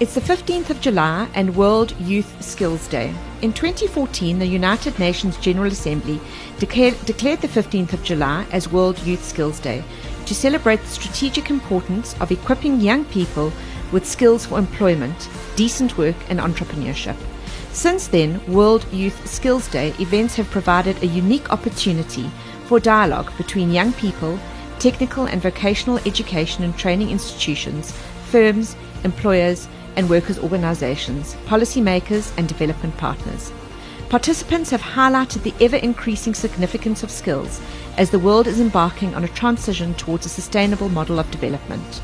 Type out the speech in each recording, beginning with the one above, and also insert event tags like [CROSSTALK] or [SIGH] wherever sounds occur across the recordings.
It's the 15th of July and World Youth Skills Day. In 2014, the United Nations General Assembly declared, declared the 15th of July as World Youth Skills Day to celebrate the strategic importance of equipping young people with skills for employment, decent work, and entrepreneurship. Since then, World Youth Skills Day events have provided a unique opportunity for dialogue between young people, technical and vocational education and training institutions, firms, employers, and workers' organizations, policymakers, and development partners. Participants have highlighted the ever increasing significance of skills as the world is embarking on a transition towards a sustainable model of development.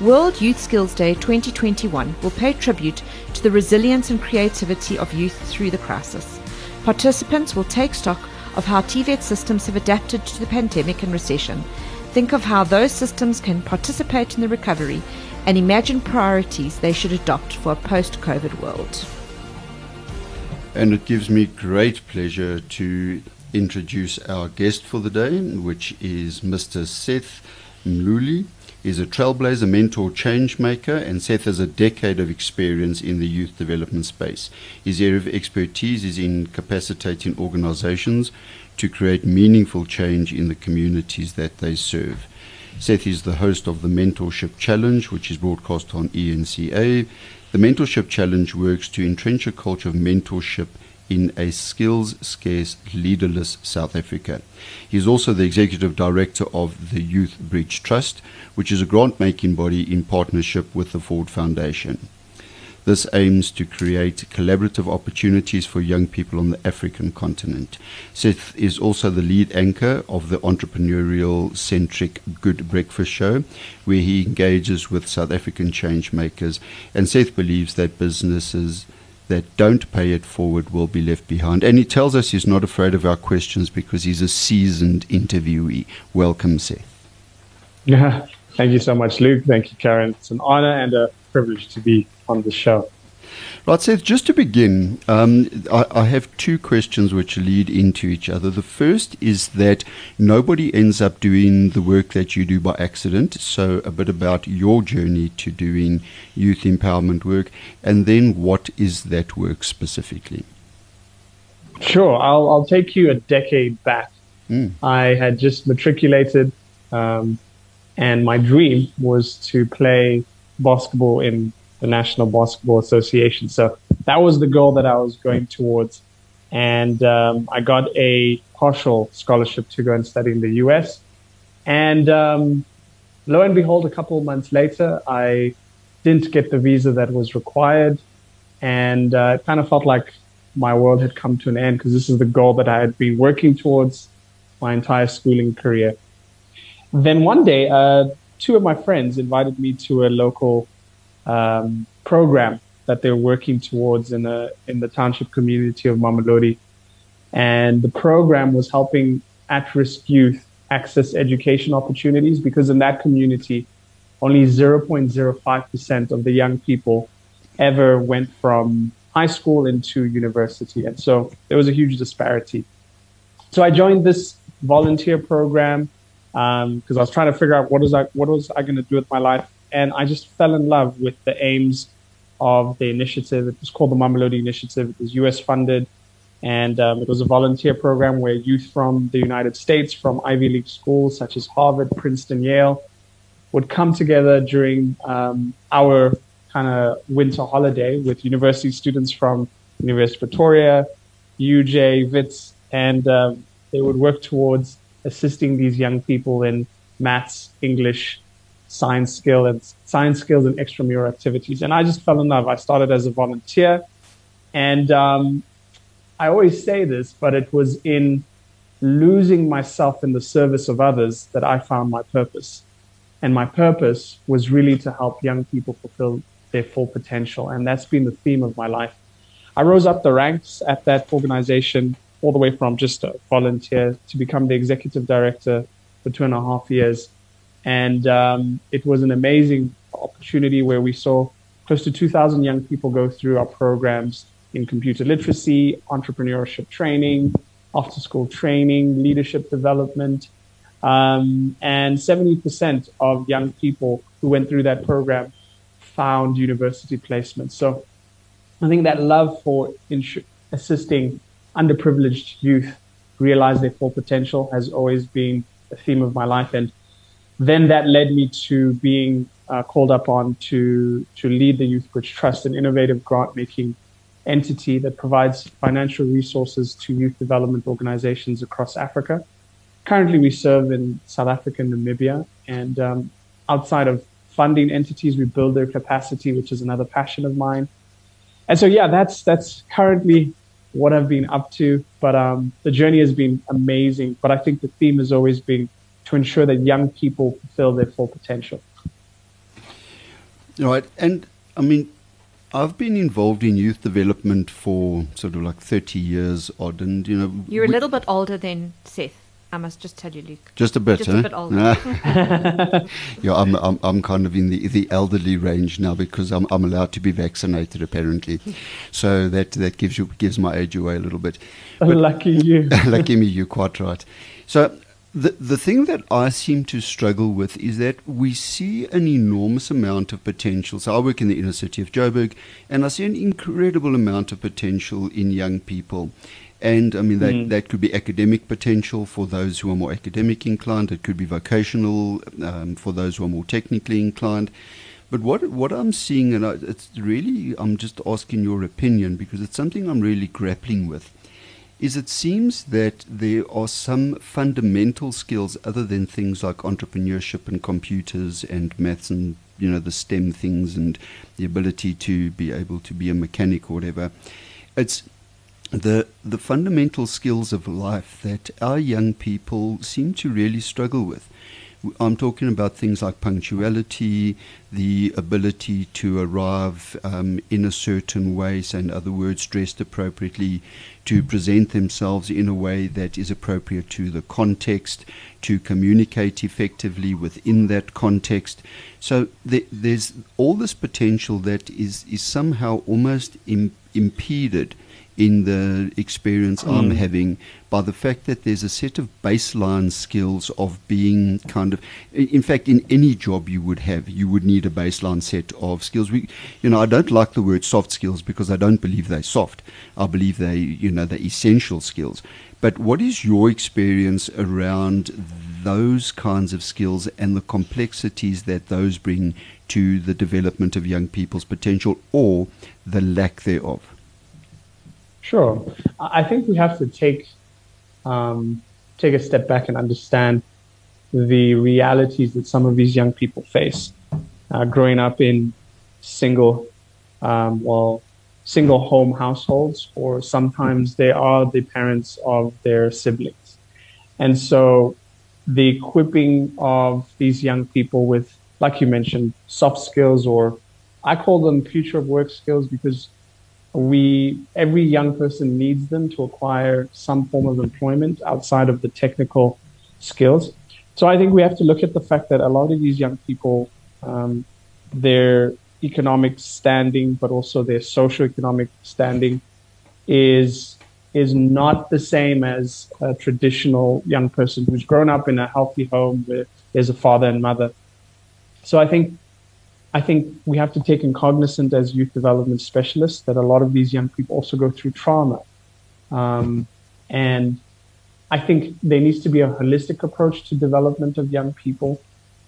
World Youth Skills Day 2021 will pay tribute to the resilience and creativity of youth through the crisis. Participants will take stock of how TVET systems have adapted to the pandemic and recession, think of how those systems can participate in the recovery, and imagine priorities they should adopt for a post COVID world. And it gives me great pleasure to introduce our guest for the day, which is Mr. Seth Mluli. He's a trailblazer, mentor, change maker, and Seth has a decade of experience in the youth development space. His area of expertise is in capacitating organizations to create meaningful change in the communities that they serve. Seth is the host of the Mentorship Challenge, which is broadcast on ENCA. The Mentorship Challenge works to entrench a culture of mentorship in a skills scarce, leaderless South Africa. He is also the executive director of the Youth Bridge Trust, which is a grant making body in partnership with the Ford Foundation. This aims to create collaborative opportunities for young people on the African continent. Seth is also the lead anchor of the entrepreneurial centric Good Breakfast Show, where he engages with South African change makers. And Seth believes that businesses that don't pay it forward will be left behind. And he tells us he's not afraid of our questions because he's a seasoned interviewee. Welcome, Seth. Yeah, [LAUGHS] thank you so much, Luke. Thank you, Karen. It's an honor and a privilege to be on the show. Right, Seth, just to begin, um, I, I, have two questions which lead into each other. The first is that nobody ends up doing the work that you do by accident. So, a bit about your journey to doing youth empowerment work, and then what is that work specifically? Sure, I'll, I'll take you a decade back. Mm. I had just matriculated, um, and my dream was to play basketball in the National Basketball Association. So that was the goal that I was going towards. And um, I got a partial scholarship to go and study in the US. And um, lo and behold, a couple of months later, I didn't get the visa that was required. And uh, it kind of felt like my world had come to an end because this is the goal that I had been working towards my entire schooling career. Then one day, uh, two of my friends invited me to a local um, program that they're working towards in the in the township community of Mamelodi, and the program was helping at-risk youth access education opportunities because in that community, only 0.05% of the young people ever went from high school into university, and so there was a huge disparity. So I joined this volunteer program because um, I was trying to figure out I what was I going to do with my life and I just fell in love with the aims of the initiative. It was called the Mamelodi Initiative. It was US funded, and um, it was a volunteer program where youth from the United States, from Ivy League schools such as Harvard, Princeton, Yale, would come together during um, our kind of winter holiday with university students from University of Pretoria, UJ, Wits, and um, they would work towards assisting these young people in maths, English, science skill and science skills and extramural activities. And I just fell in love. I started as a volunteer, and um, I always say this, but it was in losing myself in the service of others that I found my purpose. And my purpose was really to help young people fulfill their full potential. And that's been the theme of my life. I rose up the ranks at that organization all the way from just a volunteer to become the executive director for two and a half years. And um, it was an amazing opportunity where we saw close to 2,000 young people go through our programs in computer literacy, entrepreneurship training, after school training, leadership development. Um, and 70% of young people who went through that program found university placement. So I think that love for ins- assisting underprivileged youth realize their full potential has always been a theme of my life. And then that led me to being uh, called up on to, to lead the Youth Bridge Trust, an innovative grant making entity that provides financial resources to youth development organizations across Africa. Currently, we serve in South Africa and Namibia. And um, outside of funding entities, we build their capacity, which is another passion of mine. And so, yeah, that's that's currently what I've been up to. But um, the journey has been amazing. But I think the theme has always been to ensure that young people fulfill their full potential. Right. And I mean, I've been involved in youth development for sort of like 30 years odd. And, you know. You're a little bit older than Seth. I must just tell you, Luke. Just a bit, Just huh? a bit older. [LAUGHS] yeah, I'm, I'm I'm kind of in the the elderly range now because I'm I'm allowed to be vaccinated apparently, so that that gives you gives my age away a little bit. But- [LAUGHS] Lucky you. [LAUGHS] Lucky me, you're quite right. So the the thing that I seem to struggle with is that we see an enormous amount of potential. So I work in the inner city of Joburg, and I see an incredible amount of potential in young people. And I mean, that, Mm. that could be academic potential for those who are more academic inclined. It could be vocational um, for those who are more technically inclined. But what what I'm seeing, and I, it's really, I'm just asking your opinion because it's something I'm really grappling with, is it seems that there are some fundamental skills other than things like entrepreneurship and computers and maths and you know the STEM things and the ability to be able to be a mechanic or whatever. It's the the fundamental skills of life that our young people seem to really struggle with. I'm talking about things like punctuality, the ability to arrive um, in a certain way, so in other words, dressed appropriately, to present themselves in a way that is appropriate to the context, to communicate effectively within that context. So the, there's all this potential that is, is somehow almost Im- impeded in the experience I'm mm. having by the fact that there's a set of baseline skills of being kind of in fact in any job you would have you would need a baseline set of skills. We you know I don't like the word soft skills because I don't believe they're soft. I believe they you know they're essential skills. But what is your experience around those kinds of skills and the complexities that those bring to the development of young people's potential or the lack thereof Sure. I think we have to take um, take a step back and understand the realities that some of these young people face. Uh, growing up in single, um, well, single home households, or sometimes they are the parents of their siblings, and so the equipping of these young people with, like you mentioned, soft skills, or I call them future of work skills because we every young person needs them to acquire some form of employment outside of the technical skills. So I think we have to look at the fact that a lot of these young people, um, their economic standing, but also their socioeconomic standing, is is not the same as a traditional young person who's grown up in a healthy home where there's a father and mother. So I think I think we have to take in cognizant as youth development specialists that a lot of these young people also go through trauma. Um, and I think there needs to be a holistic approach to development of young people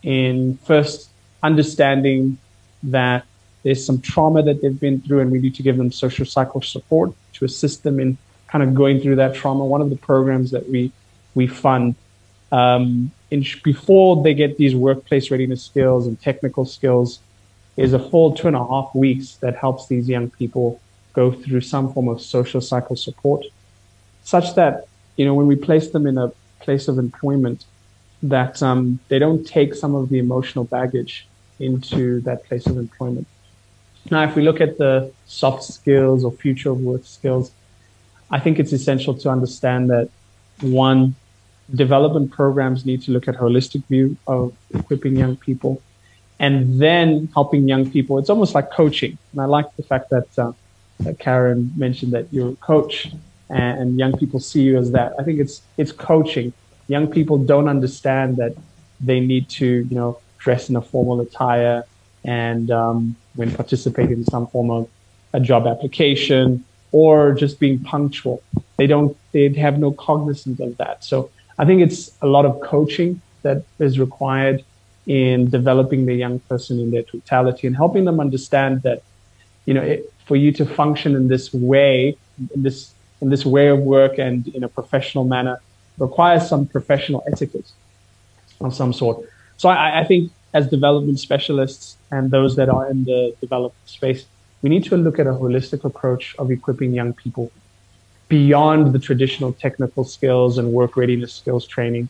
in first understanding that there's some trauma that they've been through and we need to give them social cycle support to assist them in kind of going through that trauma. One of the programs that we, we fund um, in, before they get these workplace readiness skills and technical skills is a full two and a half weeks that helps these young people go through some form of social cycle support, such that you know when we place them in a place of employment, that um, they don't take some of the emotional baggage into that place of employment. Now, if we look at the soft skills or future of work skills, I think it's essential to understand that one, development programs need to look at holistic view of equipping young people and then helping young people. It's almost like coaching. And I like the fact that, uh, that Karen mentioned that you're a coach and, and young people see you as that. I think it's, it's coaching. Young people don't understand that they need to, you know, dress in a formal attire and um, when participating in some form of a job application or just being punctual. They don't, they have no cognizance of that. So I think it's a lot of coaching that is required in developing the young person in their totality and helping them understand that, you know, it, for you to function in this way, in this, in this way of work and in a professional manner requires some professional etiquette of some sort. So I, I think as development specialists and those that are in the development space, we need to look at a holistic approach of equipping young people beyond the traditional technical skills and work readiness skills training,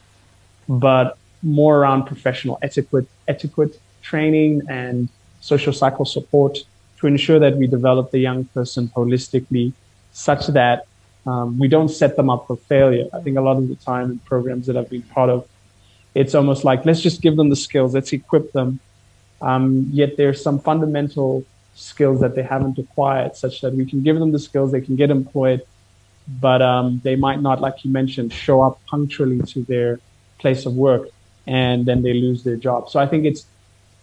but more around professional etiquette, etiquette training and social cycle support to ensure that we develop the young person holistically such that um, we don't set them up for failure. I think a lot of the time in programs that I've been part of, it's almost like let's just give them the skills, let's equip them. Um, yet there's some fundamental skills that they haven't acquired, such that we can give them the skills, they can get employed, but um, they might not, like you mentioned, show up punctually to their place of work, and then they lose their job. So I think it's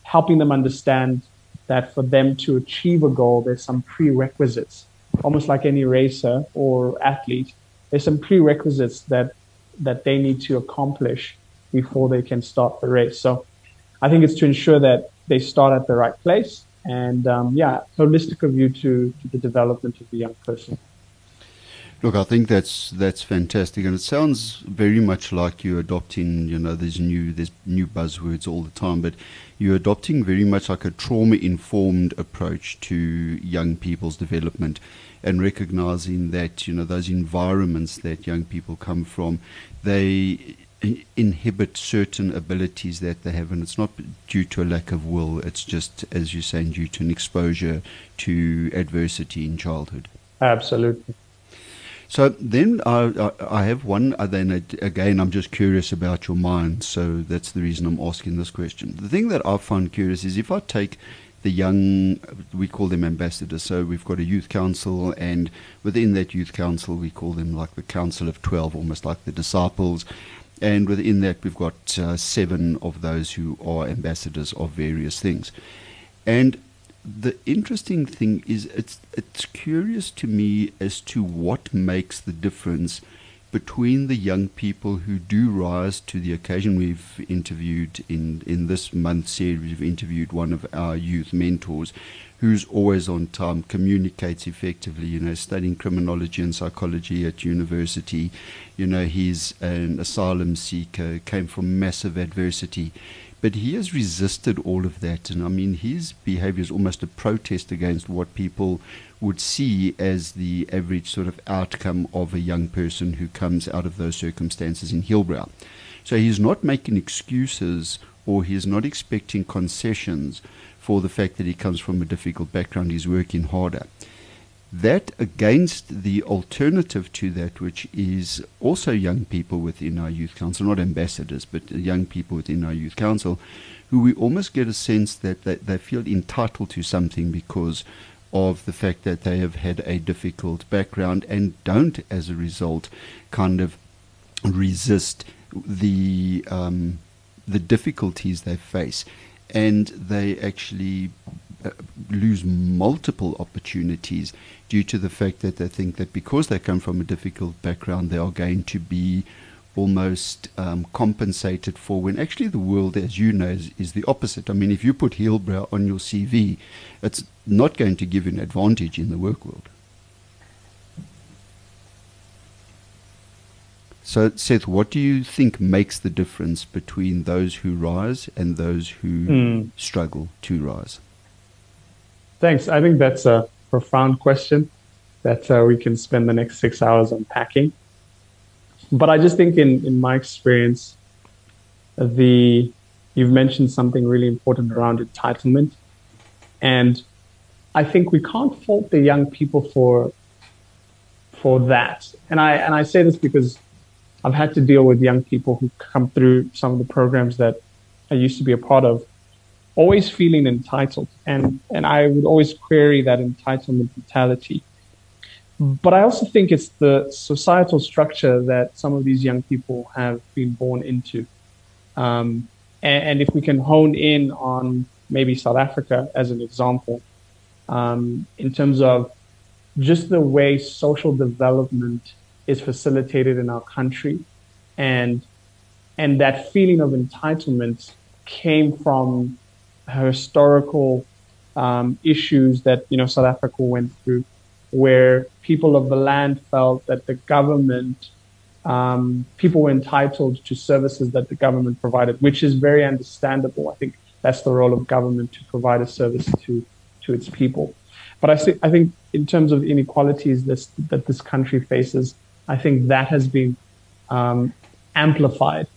helping them understand that for them to achieve a goal, there's some prerequisites, almost like any racer or athlete. There's some prerequisites that that they need to accomplish before they can start the race. So I think it's to ensure that they start at the right place and um, yeah, holistic view to, to the development of the young person. Look, I think that's that's fantastic, and it sounds very much like you're adopting. You know, there's new there's new buzzwords all the time, but you're adopting very much like a trauma-informed approach to young people's development, and recognizing that you know those environments that young people come from, they inhibit certain abilities that they have, and it's not due to a lack of will. It's just, as you're saying, due to an exposure to adversity in childhood. Absolutely. So then I, I have one. Then again, I'm just curious about your mind. So that's the reason I'm asking this question. The thing that I find curious is if I take the young, we call them ambassadors. So we've got a youth council, and within that youth council, we call them like the council of 12, almost like the disciples. And within that, we've got uh, seven of those who are ambassadors of various things. And the interesting thing is, it's, it's curious to me as to what makes the difference between the young people who do rise to the occasion. We've interviewed in, in this month's series, we've interviewed one of our youth mentors who's always on time, communicates effectively, you know, studying criminology and psychology at university. You know, he's an asylum seeker, came from massive adversity. But he has resisted all of that. And I mean, his behavior is almost a protest against what people would see as the average sort of outcome of a young person who comes out of those circumstances in Hillbrow. So he's not making excuses or he's not expecting concessions for the fact that he comes from a difficult background, he's working harder. That against the alternative to that, which is also young people within our youth council, not ambassadors, but young people within our youth council, who we almost get a sense that they, they feel entitled to something because of the fact that they have had a difficult background and don't, as a result, kind of resist the um, the difficulties they face. And they actually lose multiple opportunities due to the fact that they think that because they come from a difficult background, they are going to be almost um, compensated for when actually the world, as you know, is, is, the opposite. I mean, if you put Hillbrow on your CV, it's not going to give you an advantage in the work world. So, Seth, what do you think makes the difference between those who rise and those who mm. struggle to rise? Thanks. I think that's a profound question that uh, we can spend the next six hours unpacking. But I just think, in, in my experience, the you've mentioned something really important around entitlement, and I think we can't fault the young people for for that. And I and I say this because I've had to deal with young people who come through some of the programs that I used to be a part of, always feeling entitled. And, and I would always query that entitlement mentality. But I also think it's the societal structure that some of these young people have been born into. Um, and, and, if we can hone in on maybe South Africa as an example, um, in terms of just the way social development is facilitated in our country, and and that feeling of entitlement came from historical um, issues that you know South Africa went through, where people of the land felt that the government, um, people were entitled to services that the government provided, which is very understandable. I think that's the role of government to provide a service to to its people. But I think I think in terms of inequalities this, that this country faces, I think that has been um, amplified.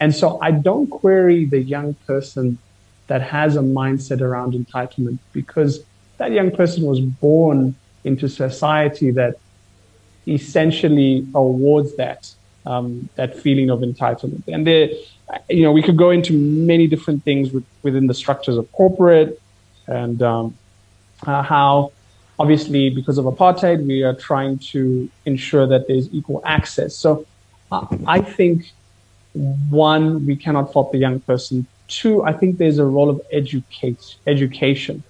And so I don't query the young person that has a mindset around entitlement because that young person was born into society that essentially awards that um, that feeling of entitlement. And there, you know, we could go into many different things with, within the structures of corporate and um, uh, how, obviously, because of apartheid, we are trying to ensure that there's equal access. So, uh, I think one, we cannot fault the young person Two, I think there's a role of educate, education.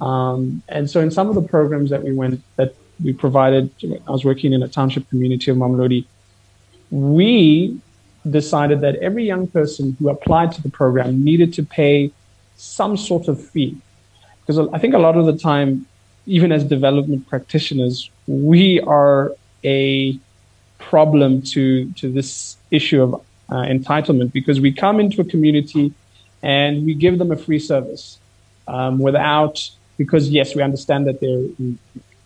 Um, and so in some of the programs that we went, that we provided, I was working in a township community of Mamelodi, we decided that every young person who applied to the program needed to pay some sort of fee. Because I think a lot of the time, even as development practitioners, we are a problem to, to this issue of uh, entitlement because we come into a community and we give them a free service um, without, because yes, we understand that they're in,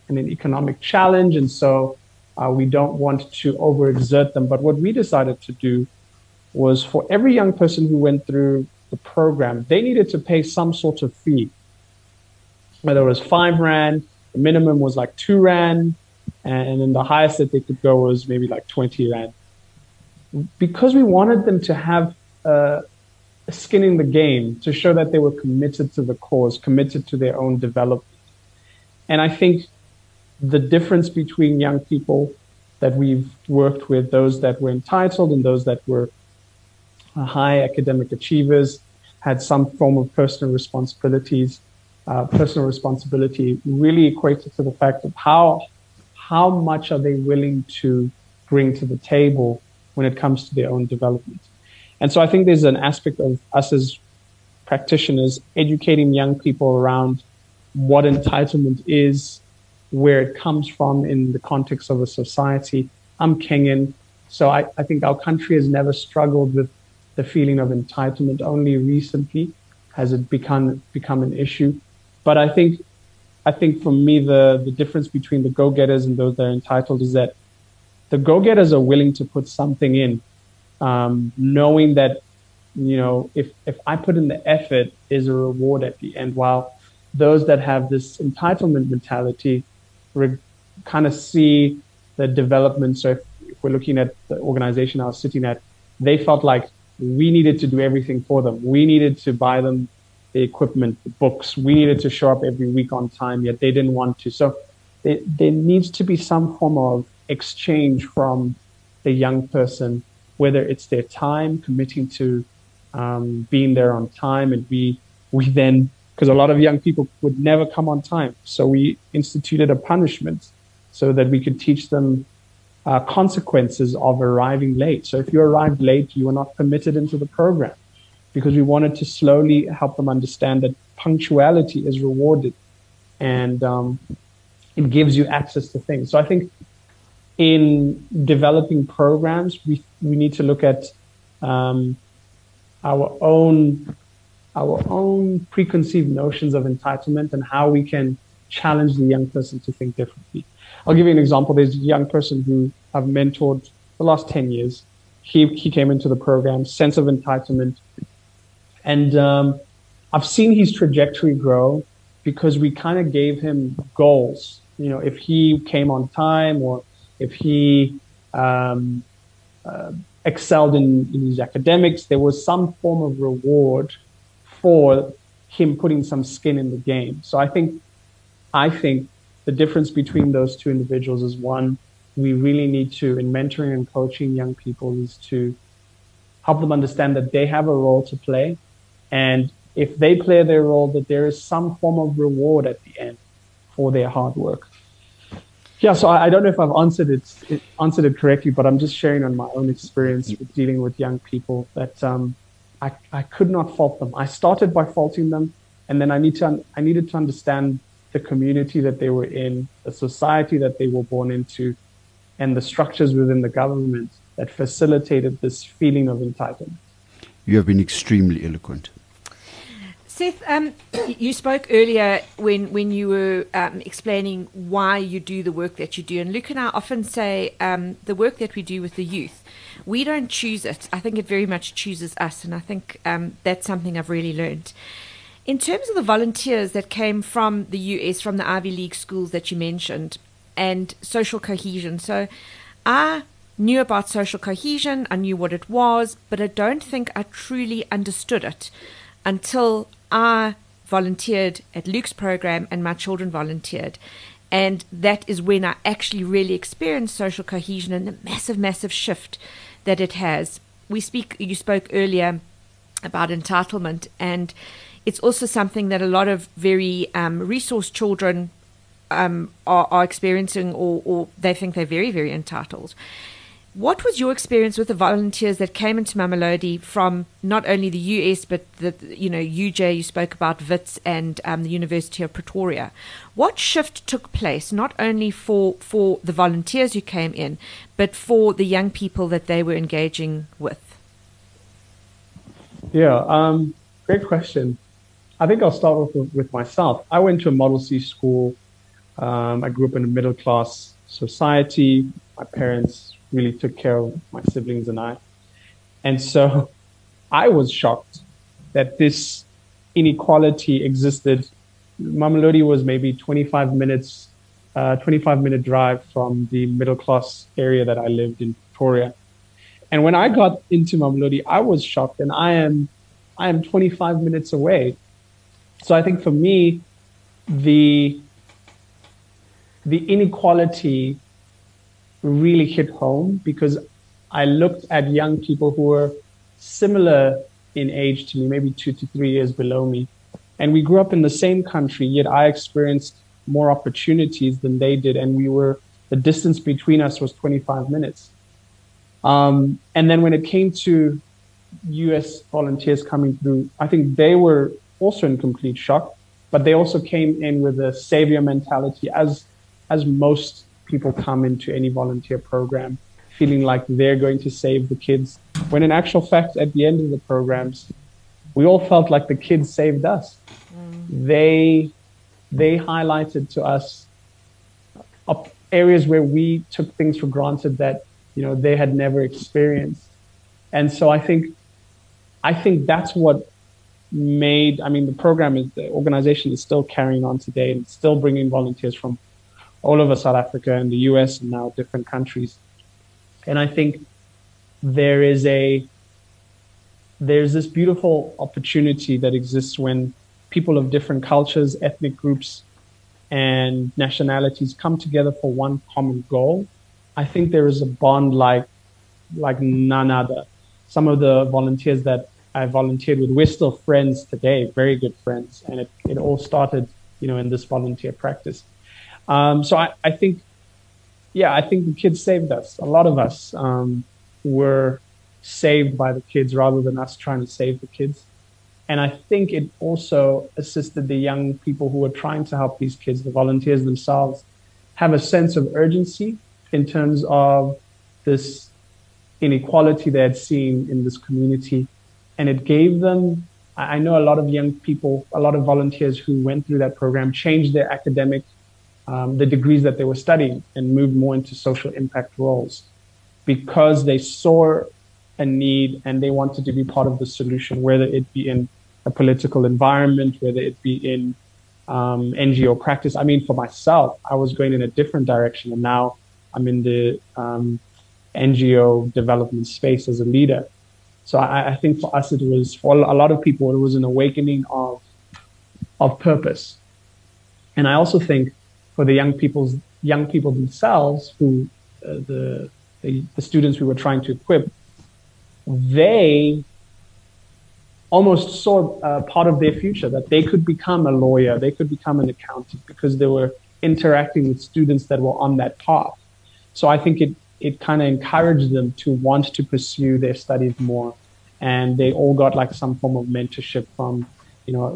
an economic challenge, and so uh, we don't want to overexert them. But what we decided to do was for every young person who went through the program, they needed to pay some sort of fee, whether it was five rand, the minimum was like two rand, and then the highest that they could go was maybe like 20 rand. Because we wanted them to have uh, skin in the game to show that they were committed to the cause, committed to their own development. And I think the difference between young people that we've worked with, those that were entitled and those that were high academic achievers, had some form of personal responsibilities, uh, personal responsibility really equated to the fact of how, how much are they willing to bring to the table when it comes to their own development. And so I think there's an aspect of us as practitioners educating young people around what entitlement is, where it comes from in the context of a society. I'm Kenyan, so I, I think our country has never struggled with the feeling of entitlement. Only recently has it become become an issue. But I think I think for me the, the difference between the go-getters and those that are entitled is that the go-getters are willing to put something in um, knowing that you know if if I put in the effort, is a reward at the end. While those that have this entitlement mentality re- kind of see the development. So if, if we're looking at the organization I was sitting at, they felt like we needed to do everything for them. We needed to buy them the equipment, the books. We needed to show up every week on time, yet they didn't want to. So there, there needs to be some form of exchange from the young person whether it's their time, committing to um, being there on time, and we we then because a lot of young people would never come on time, so we instituted a punishment so that we could teach them uh, consequences of arriving late. So if you arrived late, you were not permitted into the program because we wanted to slowly help them understand that punctuality is rewarded and um, it gives you access to things. So I think in developing programs, we we need to look at um, our own our own preconceived notions of entitlement and how we can challenge the young person to think differently. I'll give you an example. There's a young person who I've mentored the last 10 years. He, he came into the program, sense of entitlement. And um, I've seen his trajectory grow because we kind of gave him goals. You know, if he came on time or if he um, uh, excelled in, in his academics, there was some form of reward for him putting some skin in the game. So I think, I think the difference between those two individuals is one, we really need to, in mentoring and coaching young people, is to help them understand that they have a role to play and if they play their role, that there is some form of reward at the end for their hard work. Yeah, so I, I don't know if I've answered it, it, answered it correctly, but I'm just sharing on my own experience with dealing with young people that um, I, I could not fault them. I started by faulting them, and then I need to I needed to understand the community that they were in, the society that they were born into, and the structures within the government that facilitated this feeling of entitlement. You have been extremely eloquent. Seth, um, you spoke earlier when, when you were um, explaining why you do the work that you do. And Luke and I often say um, the work that we do with the youth, we don't choose it. I think it very much chooses us. And I think um, that's something I've really learned. In terms of the volunteers that came from the US, from the Ivy League schools that you mentioned, and social cohesion. So I knew about social cohesion, I knew what it was, but I don't think I truly understood it until I volunteered at Luke's program and my children volunteered. And that is when I actually really experienced social cohesion and the massive, massive shift that it has. We speak, you spoke earlier about entitlement, and it's also something that a lot of very um, resource children um, are, are, experiencing, or, or they think they're very, very entitled. What was your experience with the volunteers that came into Mamelodi from not only the US but the you know UJ you spoke about WITS and um, the University of Pretoria? What shift took place not only for for the volunteers who came in, but for the young people that they were engaging with? Yeah, um, great question. I think I'll start with, with myself. I went to a Model C school. Um, I grew up in a middle class society. My parents really took care of my siblings and I. And so [LAUGHS] I was shocked that this inequality existed. Mamelodi was maybe 25 minutes, uh, 25 minute drive from the middle class area that I lived in Pretoria. And when I got into Mamelodi, I was shocked and I am, I am 25 minutes away. So I think for me, the, the inequality really hit home because I looked at young people who were similar in age to me, maybe two to three years below me. And we grew up in the same country, yet I experienced more opportunities than they did. And we were, the distance between us was 25 minutes. Um, and then when it came to US volunteers coming through, I think they were also in complete shock, but they also came in with a savior mentality as, as most people come into any volunteer program feeling like they're going to save the kids, when in actual fact, at the end of the programs, we all felt like the kids saved us. Mm. They they highlighted to us areas where we took things for granted that you know they had never experienced, and so I think I think that's what made. I mean, the program is the organization is still carrying on today and still bringing volunteers from all over South Africa and the US and now different countries. And I think there is a there's this beautiful opportunity that exists when people of different cultures, ethnic groups, and nationalities come together for one common goal. I think there is a bond like like none other. Some of the volunteers that I volunteered with, we're still friends today, very good friends, and it, it all started, you know, in this volunteer practice. Um, so I, I think, yeah, I think the kids saved us. A lot of us um, were saved by the kids rather than us trying to save the kids. And I think it also assisted the young people who were trying to help these kids, the volunteers themselves, have a sense of urgency in terms of this inequality they had seen in this community. And it gave them, I know a lot of young people, a lot of volunteers who went through that program changed their academic um, the degrees that they were studying and moved more into social impact roles because they saw a need and they wanted to be part of the solution, whether it be in a political environment, whether it be in um, NGO practice. I mean, for myself, I was going in a different direction, and now I'm in the um, NGO development space as a leader. So I, I, think for us, it was for a lot of people, it was an awakening of of purpose. And I also think for the young people's young people themselves, who uh, the, the the students we were trying to equip, they almost saw uh, part of their future that they could become a lawyer, they could become an accountant because they were interacting with students that were on that path. So I think it it kind of encouraged them to want to pursue their studies more, and they all got like some form of mentorship from, you know,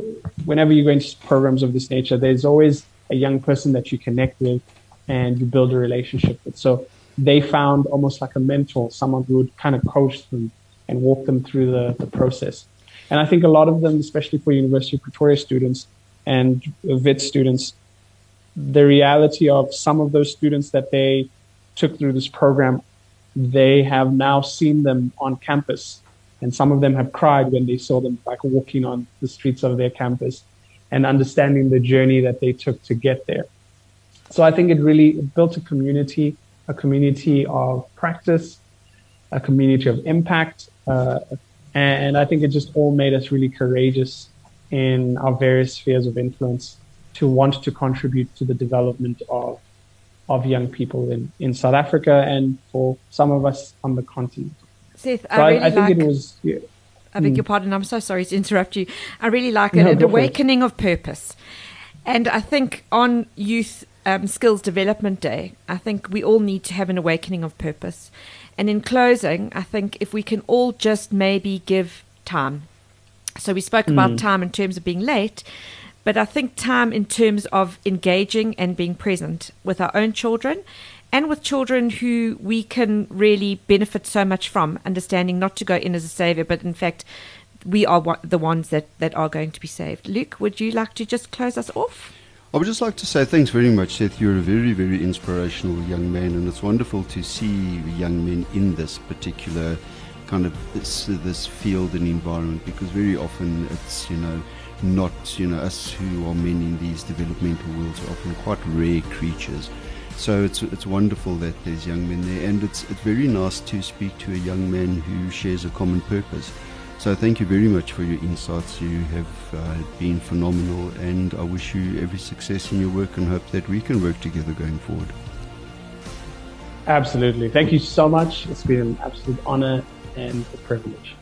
whenever you go into programs of this nature, there's always a young person that you connect with and you build a relationship with. So they found almost like a mentor, someone who would kind of coach them and walk them through the, the process. And I think a lot of them, especially for University of Pretoria students and Wits students, the reality of some of those students that they took through this program, they have now seen them on campus. And some of them have cried when they saw them like walking on the streets of their campus and understanding the journey that they took to get there. So I think it really built a community, a community of practice, a community of impact, uh, and I think it just all made us really courageous in our various spheres of influence to want to contribute to the development of of young people in, in South Africa and for some of us on the continent. Seth, so I, really I, I, think like, it was. Yeah. I beg mm. your pardon. I'm so sorry to interrupt you. I really like it. No, an awakening of purpose. And I think on Youth um, Skills Development Day, I think we all need to have an awakening of purpose. And in closing, I think if we can all just maybe give time. So we spoke mm. about time in terms of being late, but I think time in terms of engaging and being present with our own children and with children who we can really benefit so much from, understanding not to go in as a savior, but in fact, we are the ones that, that are going to be saved. Luke, would you like to just close us off? I would just like to say thanks very much, Seth. You're a very, very inspirational young man, and it's wonderful to see young men in this particular kind of this, this field and environment because very often it's, you know, not, you know, us who are men in these developmental worlds are often quite rare creatures. So it's it's wonderful that there's young men there, and it's it's very nice to speak to a young man who shares a common purpose. So thank you very much for your insights. You have uh, been phenomenal, and I wish you every success in your work and hope that we can work together going forward. Absolutely. Thank you so much. It's been an absolute honor and a privilege.